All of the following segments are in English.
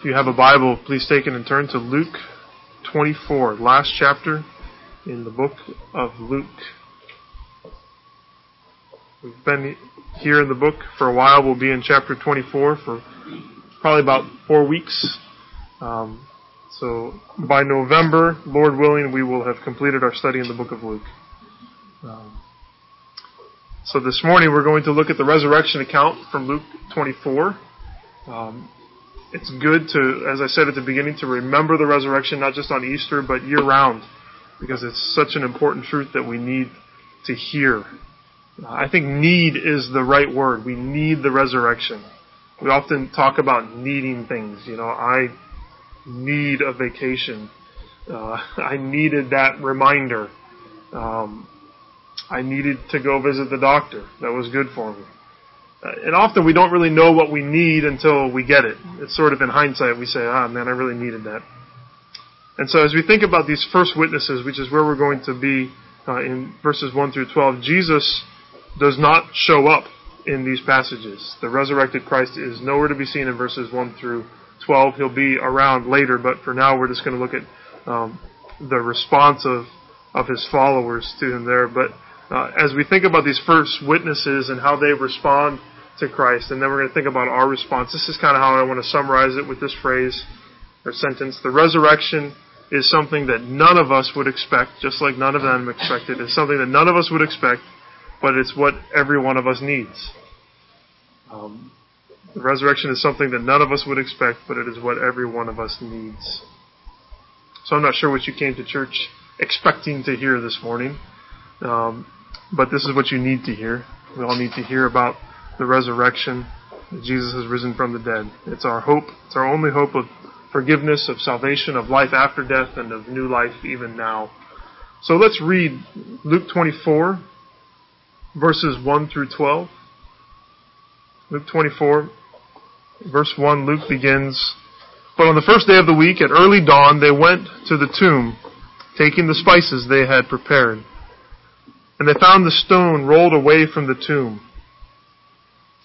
If you have a Bible, please take it and turn to Luke 24, last chapter in the book of Luke. We've been here in the book for a while. We'll be in chapter 24 for probably about four weeks. Um, so by November, Lord willing, we will have completed our study in the book of Luke. Um, so this morning we're going to look at the resurrection account from Luke 24. Um, it's good to, as I said at the beginning, to remember the resurrection not just on Easter but year round, because it's such an important truth that we need to hear. I think need is the right word. We need the resurrection. We often talk about needing things. You know, I need a vacation. Uh, I needed that reminder. Um, I needed to go visit the doctor. That was good for me. Uh, and often we don't really know what we need until we get it. It's sort of in hindsight we say, ah man, I really needed that. And so as we think about these first witnesses, which is where we're going to be uh, in verses 1 through 12, Jesus does not show up in these passages. The resurrected Christ is nowhere to be seen in verses 1 through 12. He'll be around later, but for now we're just going to look at um, the response of, of his followers to him there. But uh, as we think about these first witnesses and how they respond to Christ, and then we're going to think about our response. This is kind of how I want to summarize it with this phrase or sentence. The resurrection is something that none of us would expect, just like none of them expected. It's something that none of us would expect, but it's what every one of us needs. Um, the resurrection is something that none of us would expect, but it is what every one of us needs. So I'm not sure what you came to church expecting to hear this morning, um, but this is what you need to hear. We all need to hear about the resurrection, that Jesus has risen from the dead. It's our hope. It's our only hope of forgiveness, of salvation, of life after death, and of new life even now. So let's read Luke 24, verses 1 through 12. Luke 24, verse 1, Luke begins, But on the first day of the week, at early dawn, they went to the tomb, taking the spices they had prepared. And they found the stone rolled away from the tomb.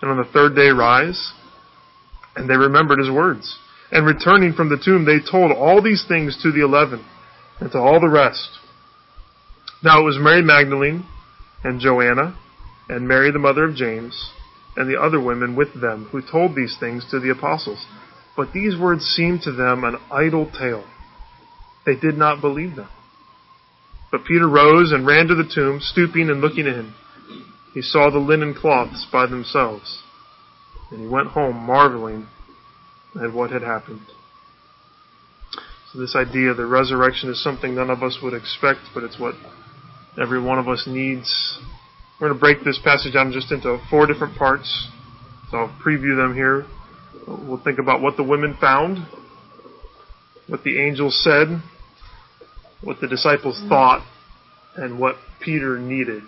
and on the third day rise? And they remembered his words. And returning from the tomb, they told all these things to the eleven and to all the rest. Now it was Mary Magdalene and Joanna and Mary the mother of James and the other women with them who told these things to the apostles. But these words seemed to them an idle tale. They did not believe them. But Peter rose and ran to the tomb, stooping and looking in. He saw the linen cloths by themselves, and he went home marveling at what had happened. So this idea the resurrection is something none of us would expect, but it's what every one of us needs. We're going to break this passage down just into four different parts. So I'll preview them here. We'll think about what the women found, what the angels said, what the disciples mm-hmm. thought, and what Peter needed.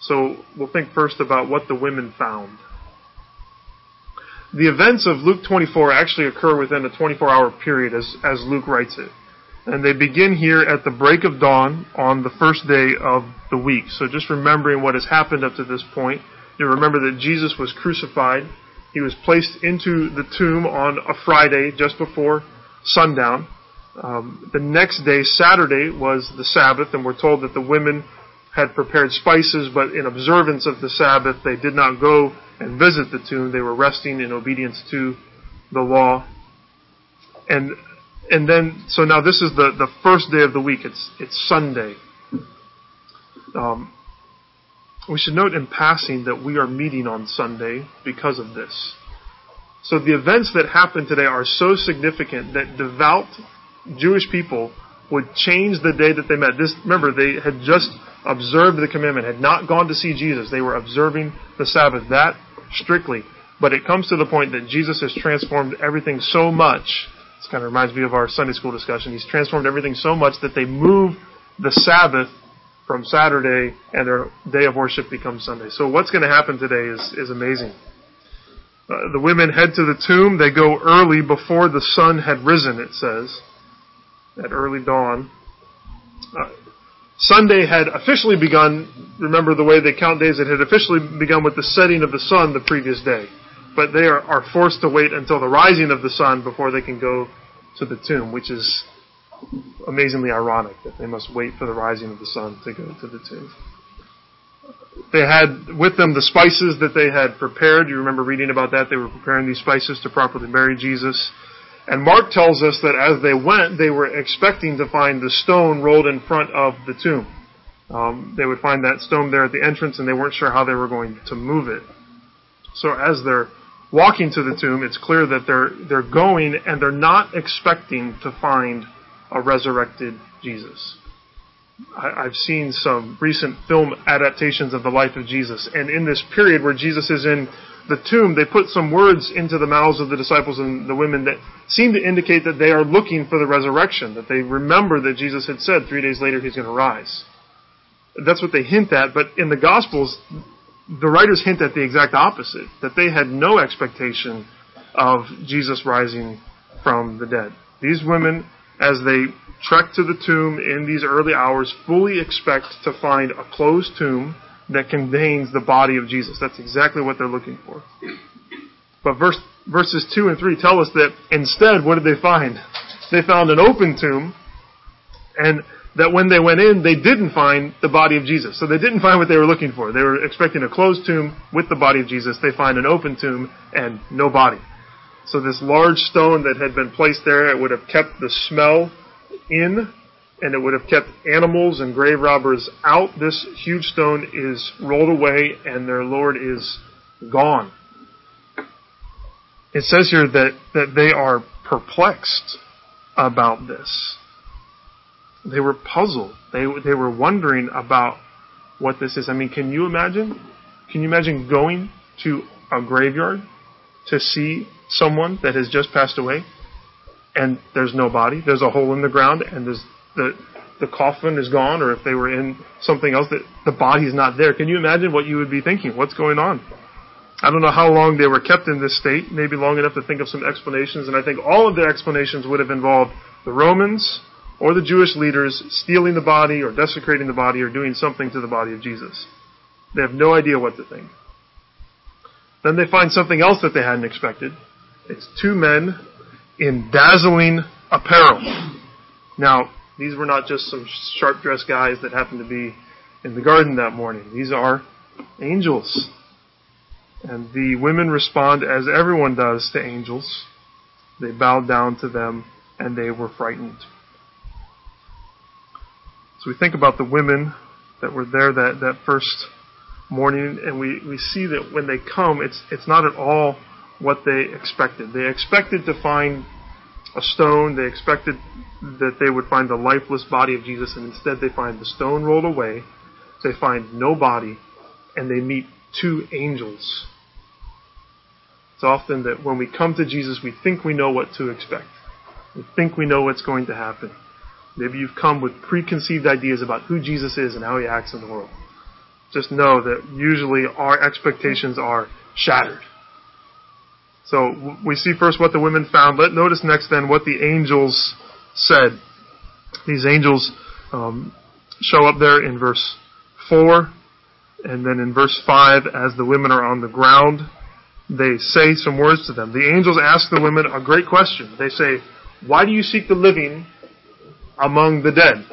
So we'll think first about what the women found. The events of Luke 24 actually occur within a 24 hour period as, as Luke writes it. And they begin here at the break of dawn on the first day of the week. So just remembering what has happened up to this point, you remember that Jesus was crucified. He was placed into the tomb on a Friday just before sundown. Um, the next day, Saturday, was the Sabbath, and we're told that the women had prepared spices, but in observance of the Sabbath, they did not go and visit the tomb. They were resting in obedience to the law. And and then so now this is the, the first day of the week. It's it's Sunday. Um, we should note in passing that we are meeting on Sunday because of this. So the events that happen today are so significant that devout Jewish people would change the day that they met. This remember they had just observed the commandment, had not gone to see Jesus. They were observing the Sabbath. That strictly But it comes to the point that Jesus has transformed everything so much. This kind of reminds me of our Sunday school discussion. He's transformed everything so much that they move the Sabbath from Saturday and their day of worship becomes Sunday. So what's going to happen today is, is amazing. Uh, the women head to the tomb. They go early before the sun had risen, it says, at early dawn. Uh, Sunday had officially begun, remember the way they count days, it had officially begun with the setting of the sun the previous day. But they are, are forced to wait until the rising of the sun before they can go to the tomb, which is amazingly ironic that they must wait for the rising of the sun to go to the tomb. They had with them the spices that they had prepared. You remember reading about that. They were preparing these spices to properly bury Jesus. And Mark tells us that as they went, they were expecting to find the stone rolled in front of the tomb. Um, they would find that stone there at the entrance, and they weren't sure how they were going to move it. So as they're walking to the tomb, it's clear that they're they're going, and they're not expecting to find a resurrected Jesus. I, have seen some recent film adaptations of the life of Jesus, and in this period where Jesus is in the tomb, they put some words into the mouths of the disciples and the women that seem to indicate that they are looking for the resurrection, that they remember that Jesus had said three days later he's going to rise. That's what they hint at, but in the Gospels, the writers hint at the exact opposite, that they had no expectation of Jesus rising from the dead. These women, as they trek to the tomb in these early hours, fully expect to find a closed tomb that contains the body of Jesus. That's exactly what they're looking for. But verse, verses 2 and 3 tell us that instead, what did they find? They found an open tomb, and that when they went in, they didn't find the body of Jesus. So they didn't find what they were looking for. They were expecting a closed tomb with the body of Jesus. They find an open tomb and no body. So this large stone that had been placed there, it would have kept the smell in and it would have kept animals and grave robbers out. This huge stone is rolled away and their Lord is gone. It says here that, that they are perplexed about this. They were puzzled. They, they were wondering about what this is. I mean, can you imagine? Can you imagine going to a graveyard to see someone that has just passed away and there's no body? There's a hole in the ground and there's the the coffin is gone, or if they were in something else that the body's not there. Can you imagine what you would be thinking? What's going on? I don't know how long they were kept in this state, maybe long enough to think of some explanations, and I think all of their explanations would have involved the Romans or the Jewish leaders stealing the body or desecrating the body or doing something to the body of Jesus. They have no idea what to think. Then they find something else that they hadn't expected. It's two men in dazzling apparel. Now, these were not just some sharp dressed guys that happened to be in the garden that morning. These are angels. And the women respond as everyone does to angels. They bowed down to them and they were frightened. So we think about the women that were there that, that first morning and we, we see that when they come, it's, it's not at all what they expected. They expected to find a stone. They expected that they would find the lifeless body of Jesus, and instead they find the stone rolled away. They find no body, and they meet two angels. It's often that when we come to Jesus, we think we know what to expect. We think we know what's going to happen. Maybe you've come with preconceived ideas about who Jesus is and how he acts in the world. Just know that usually our expectations are shattered. So we see first what the women found. Let notice next then what the angels said. These angels um, show up there in verse four, and then in verse five, as the women are on the ground, they say some words to them. The angels ask the women a great question. They say, "Why do you seek the living among the dead?"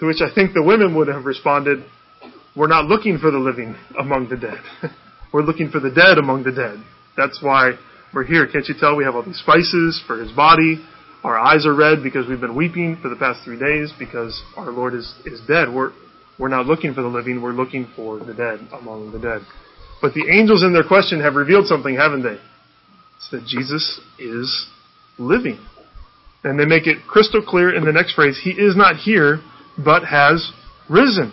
To which I think the women would have responded, "We're not looking for the living among the dead. We're looking for the dead among the dead." That's why we're here. Can't you tell we have all these spices for his body? Our eyes are red because we've been weeping for the past three days because our Lord is, is dead. We're, we're not looking for the living, we're looking for the dead among the dead. But the angels in their question have revealed something, haven't they? It's that Jesus is living. And they make it crystal clear in the next phrase, He is not here, but has risen.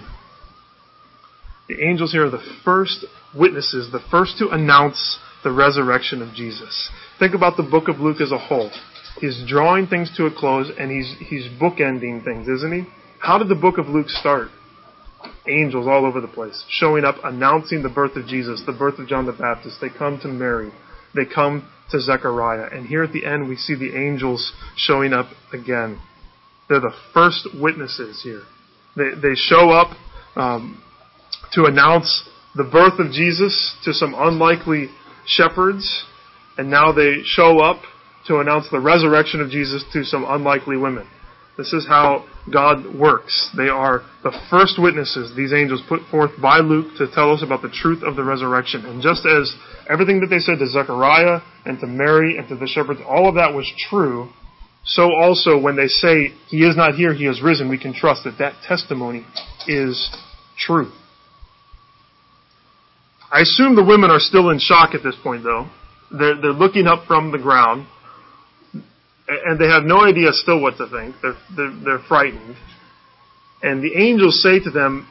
The angels here are the first witnesses, the first to announce the resurrection of Jesus. Think about the book of Luke as a whole. He's drawing things to a close and he's, he's bookending things, isn't he? How did the book of Luke start? Angels all over the place, showing up, announcing the birth of Jesus, the birth of John the Baptist. They come to Mary. They come to Zechariah. And here at the end, we see the angels showing up again. They're the first witnesses here. They, they show up um, to announce the birth of Jesus to some unlikely shepherds, and now they show up to announce the resurrection of Jesus to some unlikely women. This is how God works. They are the first witnesses these angels put forth by Luke to tell us about the truth of the resurrection. And just as everything that they said to Zechariah and to Mary and to the shepherds, all of that was true, so also when they say, He is not here, He has risen, we can trust that that testimony is true. I assume the women are still in shock at this point, though. They're, they're looking up from the ground and they have no idea still what to think. They're, they're, they're frightened. And the angels say to them,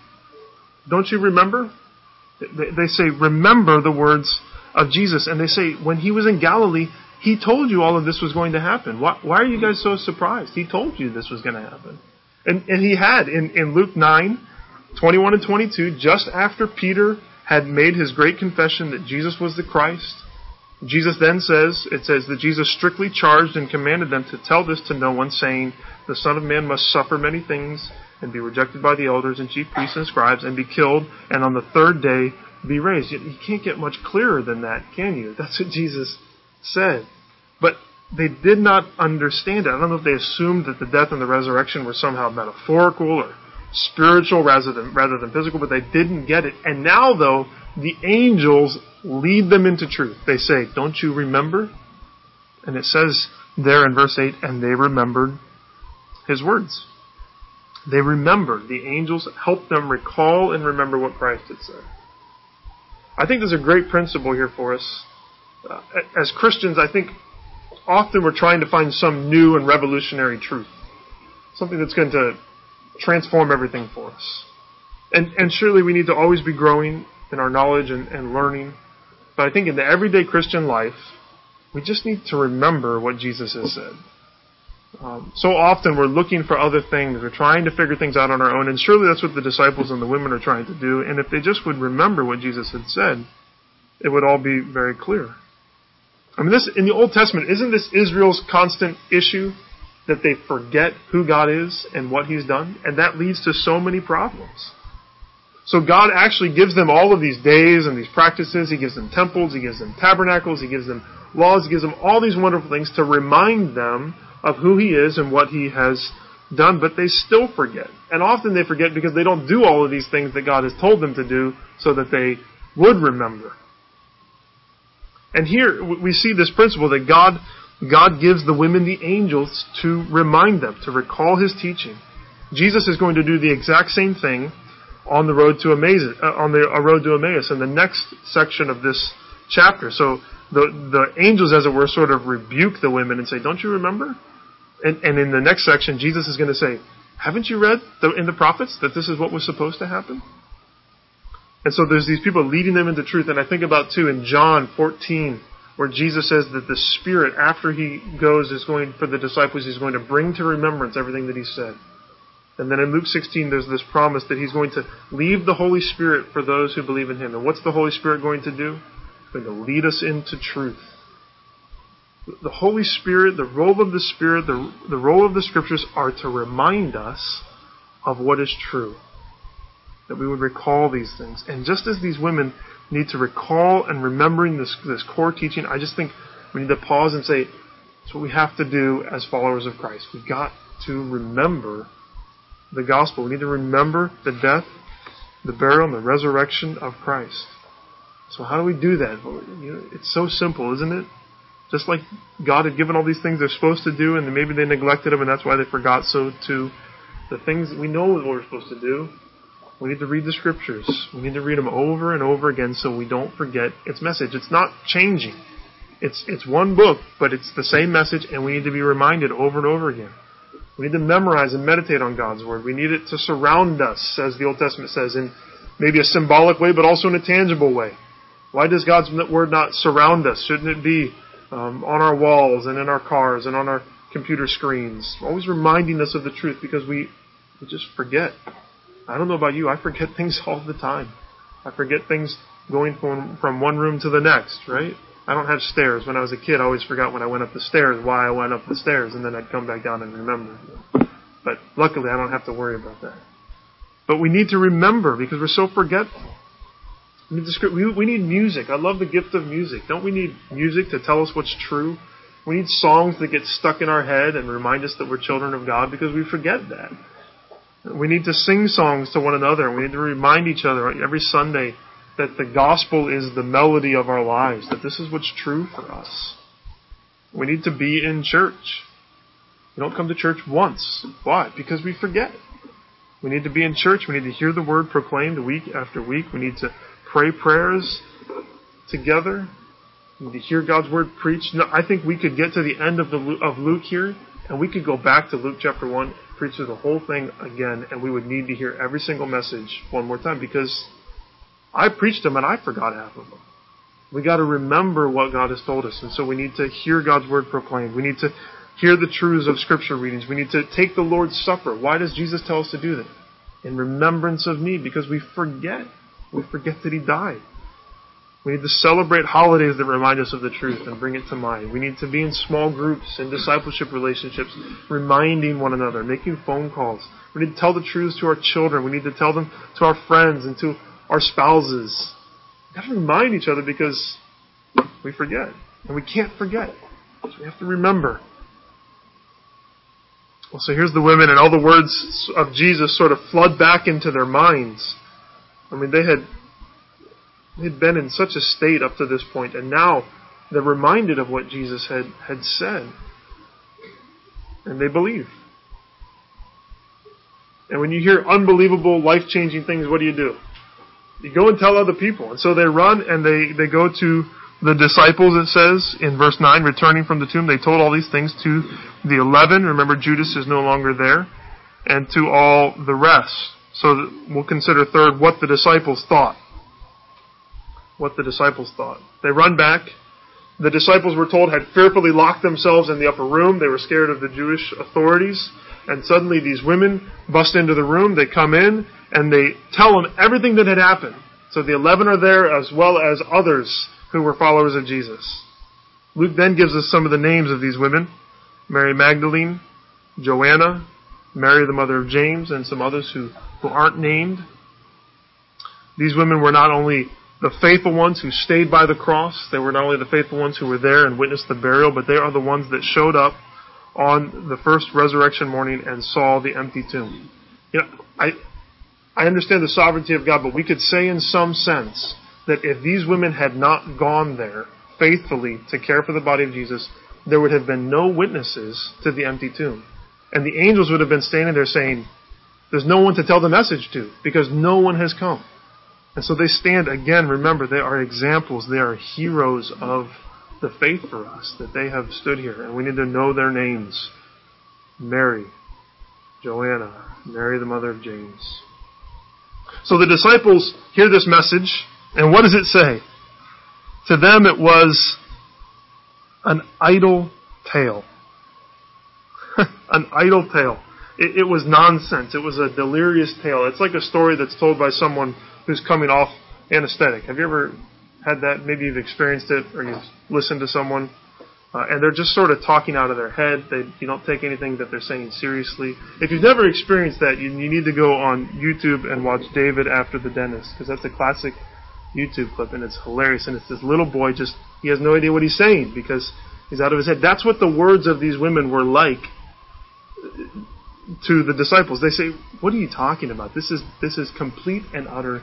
Don't you remember? They, say, Remember the words of Jesus. And they say, When he was in Galilee, he told you all of this was going to happen. Why, why are you guys so surprised? He told you this was going to happen. And, and he had in, in Luke 9, 21 and 22, just after Peter had made his great confession that Jesus was the Christ, Jesus then says, it says that Jesus strictly charged and commanded them to tell this to no one, saying, The Son of Man must suffer many things and be rejected by the elders and chief priests and scribes and be killed and on the third day be raised. You can't get much clearer than that, can you? That's what Jesus said. But they did not understand it. I don't know if they assumed that the death and the resurrection were somehow metaphorical or spiritual rather than, rather than physical, but they didn't get it. And now, though, the angels lead them into truth. They say, Don't you remember? And it says there in verse 8, and they remembered his words. They remembered. The angels helped them recall and remember what Christ had said. I think there's a great principle here for us. Uh, as Christians, I think often we're trying to find some new and revolutionary truth. Something that's going to transform everything for us. And, and surely we need to always be growing in our knowledge and, and learning. But I think in the everyday Christian life, we just need to remember what Jesus has said. Um, so often we're looking for other things. We're trying to figure things out on our own, and surely that's what the disciples and the women are trying to do. And if they just would remember what Jesus had said, it would all be very clear. I mean, this in the Old Testament isn't this Israel's constant issue that they forget who God is and what He's done, and that leads to so many problems. So God actually gives them all of these days and these practices. He gives them temples, He gives them tabernacles, He gives them laws, He gives them all these wonderful things to remind them of who He is and what He has done, but they still forget. And often they forget because they don't do all of these things that God has told them to do so that they would remember. And here we see this principle that God, God gives the women the angels to remind them, to recall His teaching. Jesus is going to do the exact same thing on the road to Emmaus, uh, on the road to Emmaus in the next section of this chapter. So the the angels, as it were, sort of rebuke the women and say, "Don't you remember?" And, and in the next section, Jesus is going to say, "Haven't you read the, in the prophets that this is what was supposed to happen?" And so there's these people leading them into truth. And I think about too in John 14, where Jesus says that the Spirit, after He goes, is going for the disciples, He's going to bring to remembrance everything that He said. And then in Luke 16, there's this promise that he's going to leave the Holy Spirit for those who believe in him. And what's the Holy Spirit going to do? Going to lead us into truth. The Holy Spirit, the role of the Spirit, the, the role of the Scriptures are to remind us of what is true. That we would recall these things. And just as these women need to recall and remembering this, this core teaching, I just think we need to pause and say, it's what we have to do as followers of Christ. We've got to remember the gospel. We need to remember the death, the burial, and the resurrection of Christ. So how do we do that? It's so simple, isn't it? Just like God had given all these things they're supposed to do, and maybe they neglected them, and that's why they forgot. So to the things we know what we're supposed to do, we need to read the scriptures. We need to read them over and over again so we don't forget its message. It's not changing. It's it's one book, but it's the same message, and we need to be reminded over and over again. We need to memorize and meditate on God's Word. We need it to surround us, as the Old Testament says in maybe a symbolic way, but also in a tangible way. Why does God's word not surround us? Shouldn't it be um, on our walls and in our cars and on our computer screens? Always reminding us of the truth because we, we just forget. I don't know about you, I forget things all the time. I forget things going from, from one room to the next, right? I don't have stairs. When I was a kid, I always forgot when I went up the stairs why I went up the stairs, and then I'd come back down and remember. But luckily, I don't have to worry about that. But we need to remember because we're so forgetful. We need, we, we need music. I love the gift of music. Don't we need music to tell us what's true? We need songs that get stuck in our head and remind us that we're children of God because we forget that. We need to sing songs to one another. We need to remind each other every Sunday that the gospel is the melody of our lives, that this is what's true for us. We need to be in church. We don't come to church once. Why? Because we forget. We need to be in church. We need to hear the word proclaimed week after week. We need to pray prayers together. We need to hear God's word preached. I think we could get to the end of the of Luke here, and we could go back to Luke chapter one, preach through the whole thing again, and we would need to hear every single message one more time because I preached them and I forgot half of them. We got to remember what God has told us, and so we need to hear God's word proclaimed. We need to hear the truths of scripture readings. We need to take the Lord's Supper. Why does Jesus tell us to do that? In remembrance of me, because we forget. We forget that He died. We need to celebrate holidays that remind us of the truth and bring it to mind. We need to be in small groups and discipleship relationships, reminding one another, making phone calls. We need to tell the truths to our children. We need to tell them to our friends and to our spouses. We have to remind each other because we forget. And we can't forget. So we have to remember. Well, so here's the women, and all the words of Jesus sort of flood back into their minds. I mean, they had they'd been in such a state up to this point, and now they're reminded of what Jesus had, had said. And they believe. And when you hear unbelievable, life changing things, what do you do? You go and tell other people. And so they run and they, they go to the disciples, it says in verse 9, returning from the tomb. They told all these things to the eleven. Remember, Judas is no longer there. And to all the rest. So we'll consider third what the disciples thought. What the disciples thought. They run back. The disciples were told had fearfully locked themselves in the upper room. They were scared of the Jewish authorities. And suddenly these women bust into the room. They come in and they tell them everything that had happened. So the eleven are there as well as others who were followers of Jesus. Luke then gives us some of the names of these women. Mary Magdalene, Joanna, Mary the mother of James, and some others who, who aren't named. These women were not only the faithful ones who stayed by the cross, they were not only the faithful ones who were there and witnessed the burial, but they are the ones that showed up on the first resurrection morning and saw the empty tomb. You know, I, I understand the sovereignty of God, but we could say in some sense that if these women had not gone there faithfully to care for the body of Jesus, there would have been no witnesses to the empty tomb. And the angels would have been standing there saying, There's no one to tell the message to because no one has come. And so they stand again, remember, they are examples, they are heroes of the faith for us, that they have stood here. And we need to know their names Mary, Joanna, Mary the mother of James. So the disciples hear this message, and what does it say? To them it was an idle tale. an idle tale. It, it, was nonsense. It was a delirious tale. It's like a story that's told by someone who's coming off anesthetic. Have you ever had that? Maybe you've experienced it or you've listened to someone uh, and they're just sort of talking out of their head. They, you don't take anything that they're saying seriously. If you've never experienced that, you, you need to go on YouTube and watch David After the Dentist because that's a classic YouTube clip and it's hilarious. And it's this little boy just he has no idea what he's saying because he's out of his head. That's what the words of these women were like to the disciples. They say, "What are you talking about? This is this is complete and utter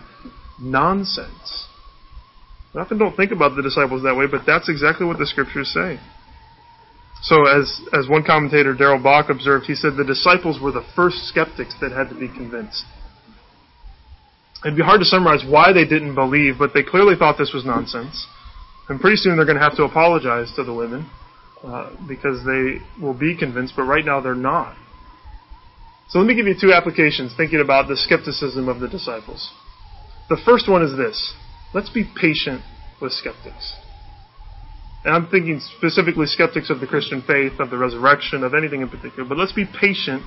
nonsense." We often don't think about the disciples that way, but that's exactly what the scriptures say. So, as, as one commentator, Darrell Bock, observed, he said the disciples were the first skeptics that had to be convinced. It'd be hard to summarize why they didn't believe, but they clearly thought this was nonsense. And pretty soon they're going to have to apologize to the women uh, because they will be convinced, but right now they're not. So let me give you two applications thinking about the skepticism of the disciples. The first one is this let's be patient with skeptics. And I'm thinking specifically skeptics of the Christian faith, of the resurrection, of anything in particular, but let's be patient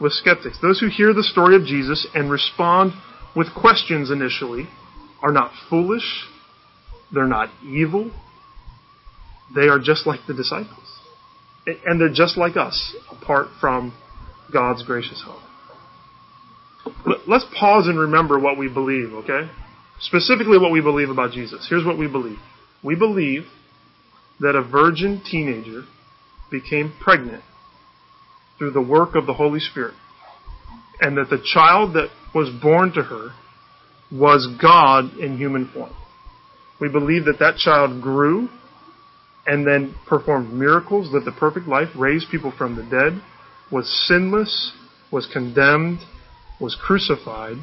with skeptics. Those who hear the story of Jesus and respond with questions initially are not foolish, they're not evil, they are just like the disciples. And they're just like us, apart from God's gracious help. Let's pause and remember what we believe, okay? Specifically, what we believe about Jesus. Here's what we believe we believe that a virgin teenager became pregnant through the work of the Holy Spirit, and that the child that was born to her was God in human form. We believe that that child grew and then performed miracles, lived a perfect life, raised people from the dead, was sinless, was condemned, was crucified,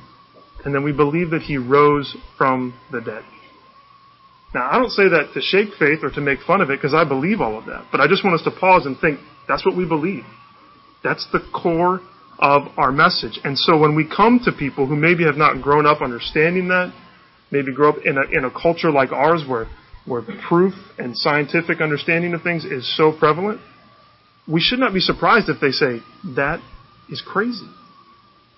and then we believe that he rose from the dead. Now, I don't say that to shake faith or to make fun of it because I believe all of that, but I just want us to pause and think that's what we believe. That's the core of our message. And so when we come to people who maybe have not grown up understanding that, maybe grow up in a, in a culture like ours where, where proof and scientific understanding of things is so prevalent, we should not be surprised if they say, that is crazy.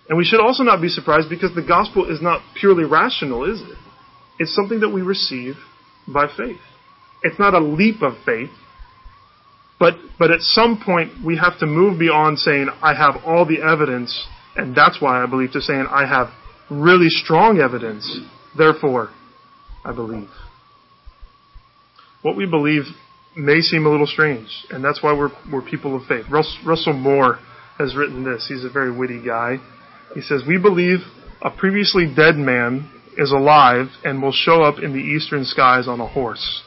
And we should also not be surprised because the gospel is not purely rational, is it? It's something that we receive by faith. It's not a leap of faith, but, but at some point we have to move beyond saying, I have all the evidence, and that's why I believe, to saying, I have really strong evidence, therefore I believe. What we believe may seem a little strange, and that's why we're, we're people of faith. Russell Moore has written this. He's a very witty guy. He says, We believe a previously dead man is alive and will show up in the eastern skies on a horse.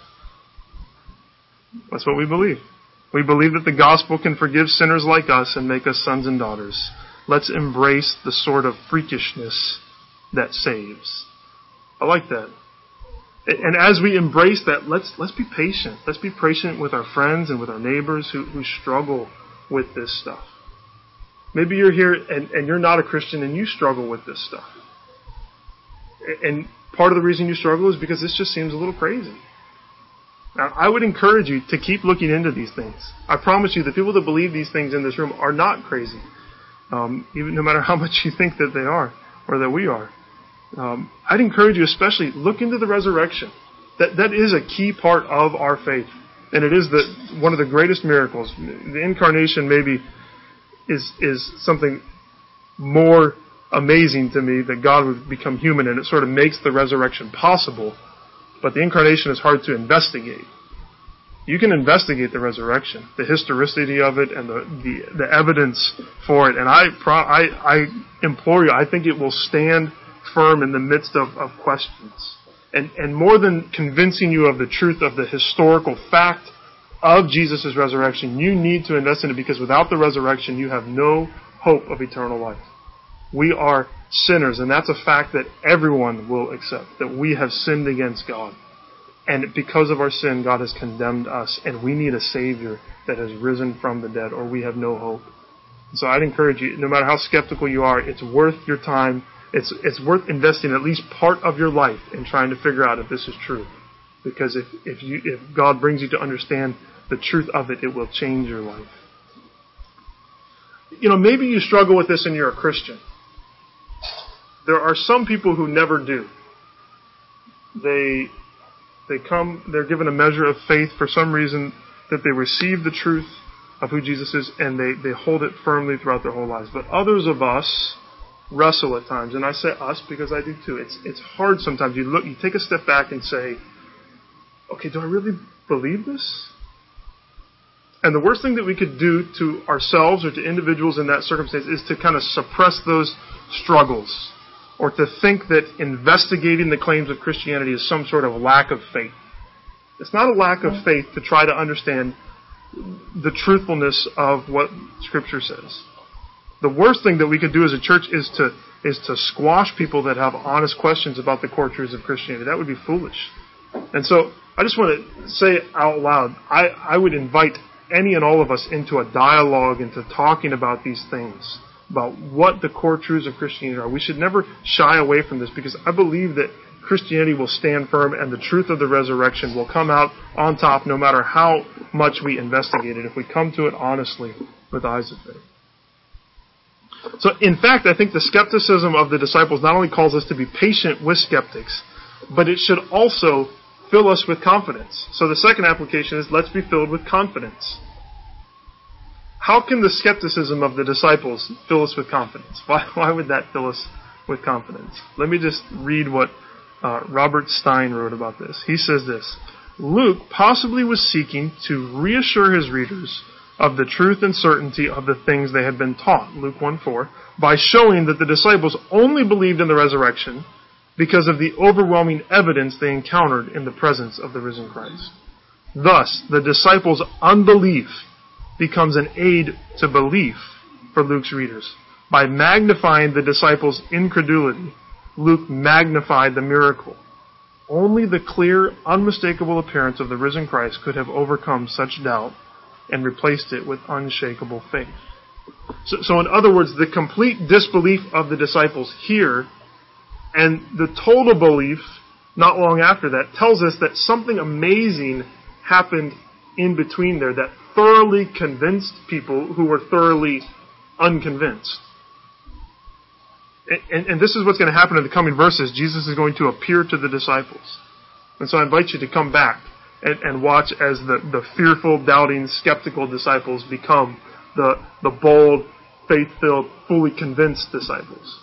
That's what we believe. We believe that the gospel can forgive sinners like us and make us sons and daughters. Let's embrace the sort of freakishness that saves. I like that. And as we embrace that, let's let's be patient. Let's be patient with our friends and with our neighbors who, who struggle with this stuff. Maybe you're here and, and you're not a Christian and you struggle with this stuff. And part of the reason you struggle is because this just seems a little crazy. Now, I would encourage you to keep looking into these things. I promise you, the people that believe these things in this room are not crazy, um, even no matter how much you think that they are or that we are. Um, I'd encourage you, especially, look into the resurrection. That that is a key part of our faith, and it is the one of the greatest miracles. The incarnation maybe is is something more amazing to me that God would become human, and it sort of makes the resurrection possible. But the incarnation is hard to investigate. You can investigate the resurrection, the historicity of it, and the the, the evidence for it. And I, I I implore you, I think it will stand firm in the midst of, of questions. And and more than convincing you of the truth of the historical fact of Jesus' resurrection, you need to invest in it because without the resurrection, you have no hope of eternal life. We are sinners, and that's a fact that everyone will accept, that we have sinned against God. And because of our sin, God has condemned us, and we need a Savior that has risen from the dead, or we have no hope. So I'd encourage you, no matter how skeptical you are, it's worth your time. It's, it's worth investing at least part of your life in trying to figure out if this is true. Because if, if, you, if God brings you to understand the truth of it, it will change your life. You know, maybe you struggle with this and you're a Christian. There are some people who never do. They they come they're given a measure of faith for some reason that they receive the truth of who Jesus is and they, they hold it firmly throughout their whole lives. But others of us wrestle at times, and I say us because I do too. It's it's hard sometimes. You look you take a step back and say, Okay, do I really believe this? And the worst thing that we could do to ourselves or to individuals in that circumstance is to kind of suppress those struggles or to think that investigating the claims of Christianity is some sort of lack of faith. It's not a lack of faith to try to understand the truthfulness of what Scripture says. The worst thing that we could do as a church is to is to squash people that have honest questions about the core truths of Christianity. That would be foolish. And so I just want to say out loud, I, I would invite any and all of us into a dialogue, into talking about these things about what the core truths of Christianity are. We should never shy away from this because I believe that Christianity will stand firm and the truth of the resurrection will come out on top no matter how much we investigate it if we come to it honestly with eyes of faith. So, in fact, I think the skepticism of the disciples not only calls us to be patient with skeptics, but it should also fill us with confidence. So, the second application is let's be filled with confidence. How can the skepticism of the disciples fill us with confidence? Why, why would that fill us with confidence? Let me just read what uh, Robert Stein wrote about this. He says this Luke possibly was seeking to reassure his readers of the truth and certainty of the things they had been taught, Luke 1 4, by showing that the disciples only believed in the resurrection because of the overwhelming evidence they encountered in the presence of the risen Christ. Thus, the disciples' unbelief becomes an aid to belief for Luke's readers. By magnifying the disciples' incredulity, Luke magnified the miracle. Only the clear, unmistakable appearance of the risen Christ could have overcome such doubt and replaced it with unshakable faith. So, so, in other words, the complete disbelief of the disciples here and the total belief not long after that tells us that something amazing happened in between there that thoroughly convinced people who were thoroughly unconvinced. And, and, and, this is what's going to happen in the coming verses. Jesus is going to appear to the disciples. And so I invite you to come back and, and watch as the, the fearful, doubting, skeptical disciples become the, the bold, faith filled, fully convinced disciples.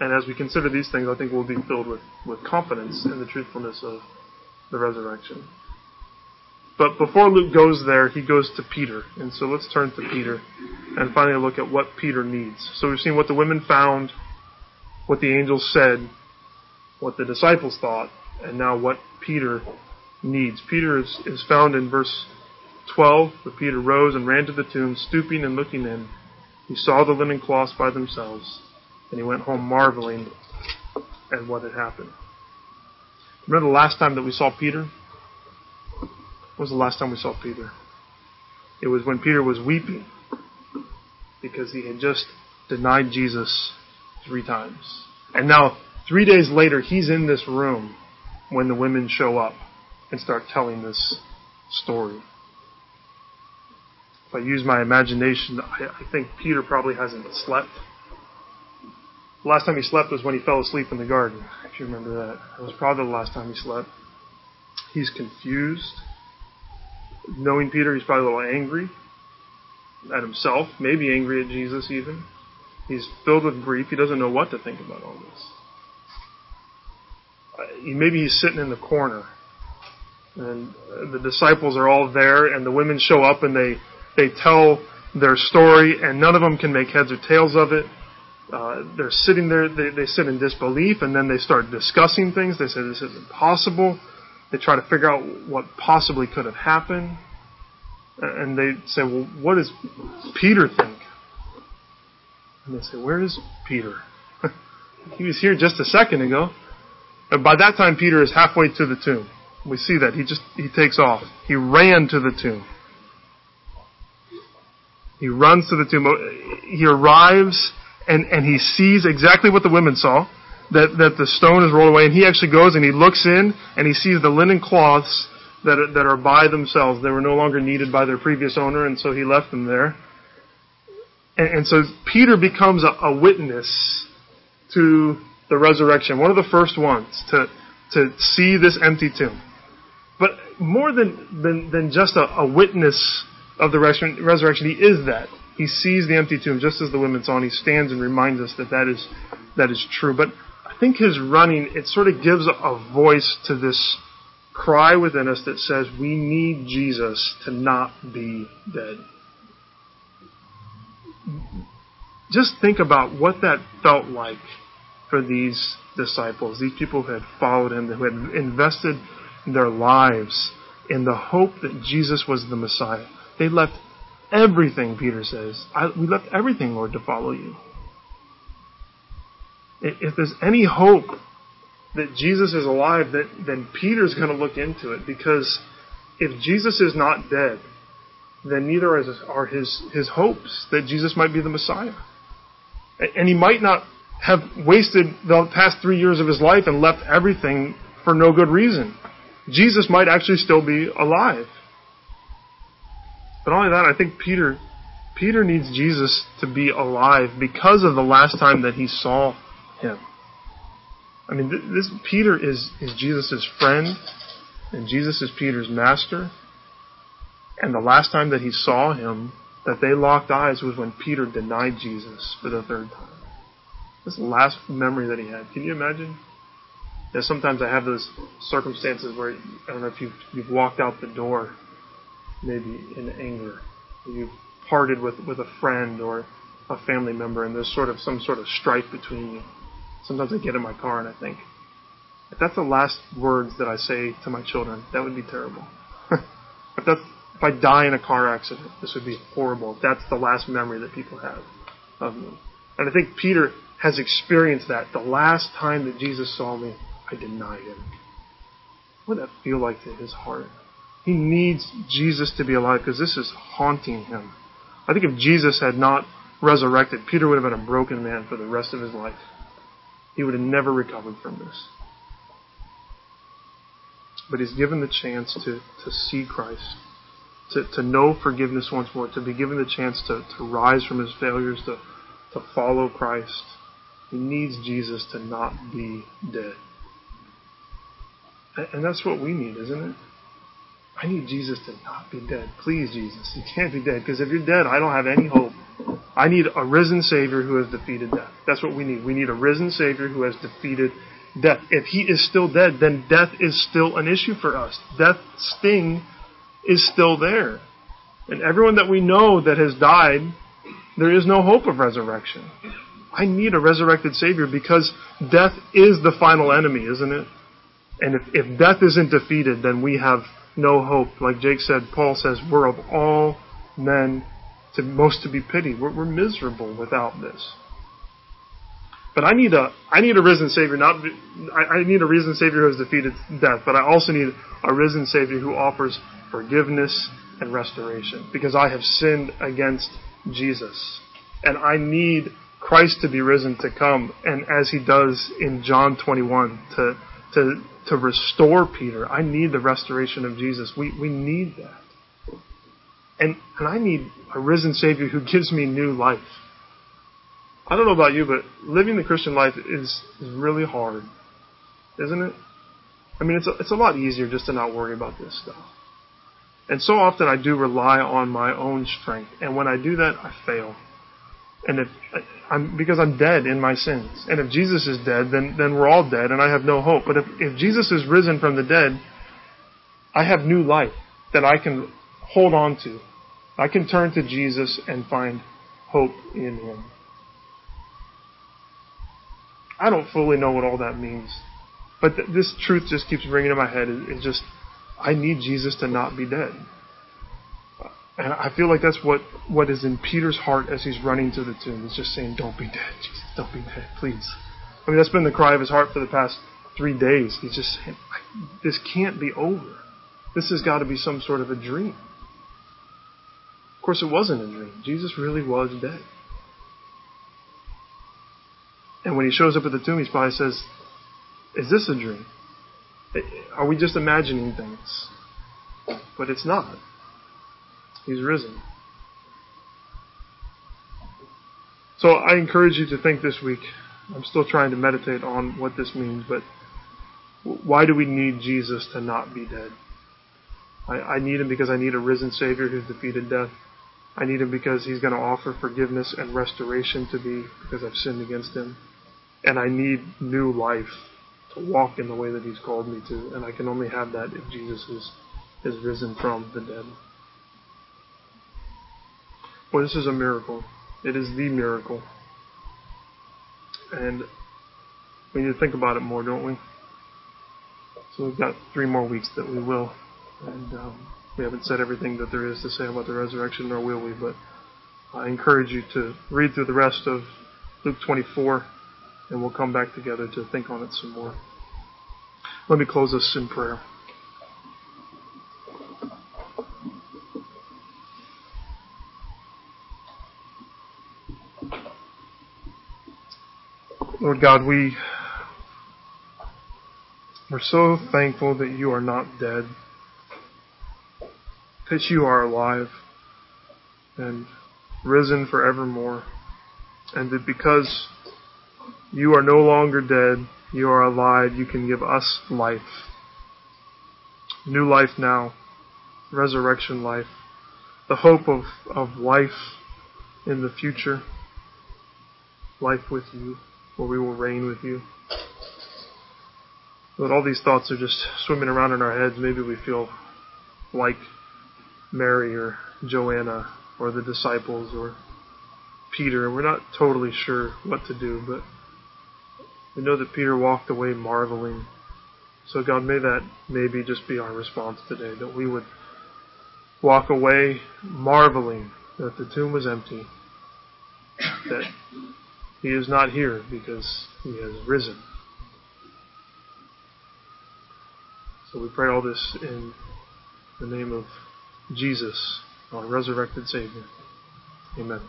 And as we consider these things, I think we'll be filled with, with confidence in the truthfulness of the resurrection. But before Luke goes there, he goes to Peter. And so let's turn to Peter and finally look at what Peter needs. So we've seen what the women found, what the angels said, what the disciples thought, and now what Peter needs. Peter is, is found in verse 12, where Peter rose and ran to the tomb, stooping and looking in. He saw the linen cloths by themselves, and he went home marveling at what had happened. Remember the last time that we saw Peter? When was the last time we saw Peter? It was when Peter was weeping because he had just denied Jesus three times. And now, three days later, he's in this room when the women show up and start telling this story. If I use my imagination, I, I think Peter probably hasn't slept. The last time he slept was when he fell asleep in the garden, if you remember that. That was probably the last time he slept. He's confused knowing Peter, he's probably a little angry at himself, maybe angry at Jesus even. He's filled with grief. He doesn't know what to think about all this. Uh, maybe he's sitting in the corner, and the disciples are all there, and the women show up and they they tell their story, and none of them can make heads or tails of it. Uh, they're sitting there, they, they sit in disbelief, and then they start discussing things. They say this is impossible. They try to figure out what possibly could have happened. And they say, well, what does Peter think? And they say, where is Peter? he was here just a second ago. And by that time, Peter is halfway to the tomb. We see that. He just, he takes off. He ran to the tomb. He runs to the tomb. He arrives and, and he sees exactly what the women saw that, that the stone is rolled away, and he actually goes and he looks in and he sees the linen cloths that are, that are by themselves. They were no longer needed by their previous owner, and so he left them there. And, and so Peter becomes a, a witness to the resurrection, one of the first ones to, to see this empty tomb. More than, than, than just a, a witness of the resurrection, he is that. He sees the empty tomb just as the women saw, and he stands and reminds us that that is, that is true. But I think his running, it sort of gives a voice to this cry within us that says we need Jesus to not be dead. Just think about what that felt like for these disciples, these people who had followed him, who had invested their lives in the hope that Jesus was the Messiah. They left everything, Peter says. we left everything, Lord, to follow you if there's any hope that Jesus is alive, then, then Peter's going to look into it because if Jesus is not dead, then neither are his, his hopes that Jesus might be the Messiah. And he might not have wasted the past three years of his life and left everything for no good reason. Jesus might actually still be alive. But only that, I think Peter, Peter needs Jesus to be alive because of the last time that he saw him. I mean, this Peter is is Jesus' friend, and Jesus is Peter's master. And the last time that he saw him, that they locked eyes, was when Peter denied Jesus for the third time. This last memory that he had. Can you imagine? Yeah, sometimes I have those circumstances where I don't know if you've you've walked out the door, maybe in anger, you've parted with with a friend or a family member, and there's sort of some sort of strife between you. Sometimes I get in my car and I think, if that's the last words that I say to my children, that would be terrible. if that's if I die in a car accident, this would be horrible. If that's the last memory that people have of me. And I think Peter has experienced that. The last time that Jesus saw me, I denied him. What would that feel like to his heart? He needs Jesus to be alive because this is haunting him. I think if Jesus had not resurrected, Peter would have been a broken man for the rest of his life. He would have never recovered from this. But he's given the chance to, to see Christ, to, to know forgiveness once more, to be given the chance to, to rise from his failures, to, to follow Christ. He needs Jesus to not be dead. And that's what we need, isn't it? I need Jesus to not be dead. Please, Jesus, you can't be dead because if you're dead, I don't have any hope. I need a risen Savior who has defeated death. That's what we need. We need a risen Savior who has defeated death. If he is still dead, then death is still an issue for us. Death's sting is still there. And everyone that we know that has died, there is no hope of resurrection. I need a resurrected Savior because death is the final enemy, isn't it? And if, if death isn't defeated, then we have no hope. Like Jake said, Paul says, we're of all men to most to be pitied. We're, we're miserable without this. But I need a I need a risen Savior. Not I, I need a risen Savior who has defeated death. But I also need a risen Savior who offers forgiveness and restoration because I have sinned against Jesus, and I need Christ to be risen to come, and as He does in John 21 to to to restore Peter. I need the restoration of Jesus. We we need that. And, and I need a risen Savior who gives me new life. I don't know about you, but living the Christian life is, is really hard, isn't it? I mean, it's a, it's a lot easier just to not worry about this stuff. And so often I do rely on my own strength, and when I do that, I fail. And if I'm because I'm dead in my sins, and if Jesus is dead, then then we're all dead, and I have no hope. But if if Jesus is risen from the dead, I have new life that I can hold on to. I can turn to Jesus and find hope in Him. I don't fully know what all that means, but th- this truth just keeps ringing in my head. It's just, I need Jesus to not be dead. And I feel like that's what, what is in Peter's heart as he's running to the tomb. He's just saying, Don't be dead, Jesus. Don't be dead, please. I mean, that's been the cry of his heart for the past three days. He's just saying, This can't be over. This has got to be some sort of a dream. Of course, it wasn't a dream. Jesus really was dead. And when he shows up at the tomb, he probably says, Is this a dream? Are we just imagining things? But it's not. He's risen. So I encourage you to think this week. I'm still trying to meditate on what this means, but why do we need Jesus to not be dead? I, I need him because I need a risen Savior who's defeated death. I need him because he's going to offer forgiveness and restoration to me because I've sinned against him. And I need new life to walk in the way that he's called me to. And I can only have that if Jesus is, is risen from the dead. This is a miracle. It is the miracle. And we need to think about it more, don't we? So we've got three more weeks that we will. And um, we haven't said everything that there is to say about the resurrection, nor will we, but I encourage you to read through the rest of Luke 24, and we'll come back together to think on it some more. Let me close us in prayer. Lord God, we we're so thankful that you are not dead, that you are alive and risen forevermore, and that because you are no longer dead, you are alive, you can give us life. New life now, resurrection life, the hope of, of life in the future, life with you, where we will reign with you. But all these thoughts are just swimming around in our heads. Maybe we feel like Mary or Joanna or the disciples or Peter. And we're not totally sure what to do, but we know that Peter walked away marveling. So God, may that maybe just be our response today, that we would walk away marveling that the tomb was empty, that he is not here because he has risen. So we pray all this in the name of Jesus, our resurrected Savior. Amen.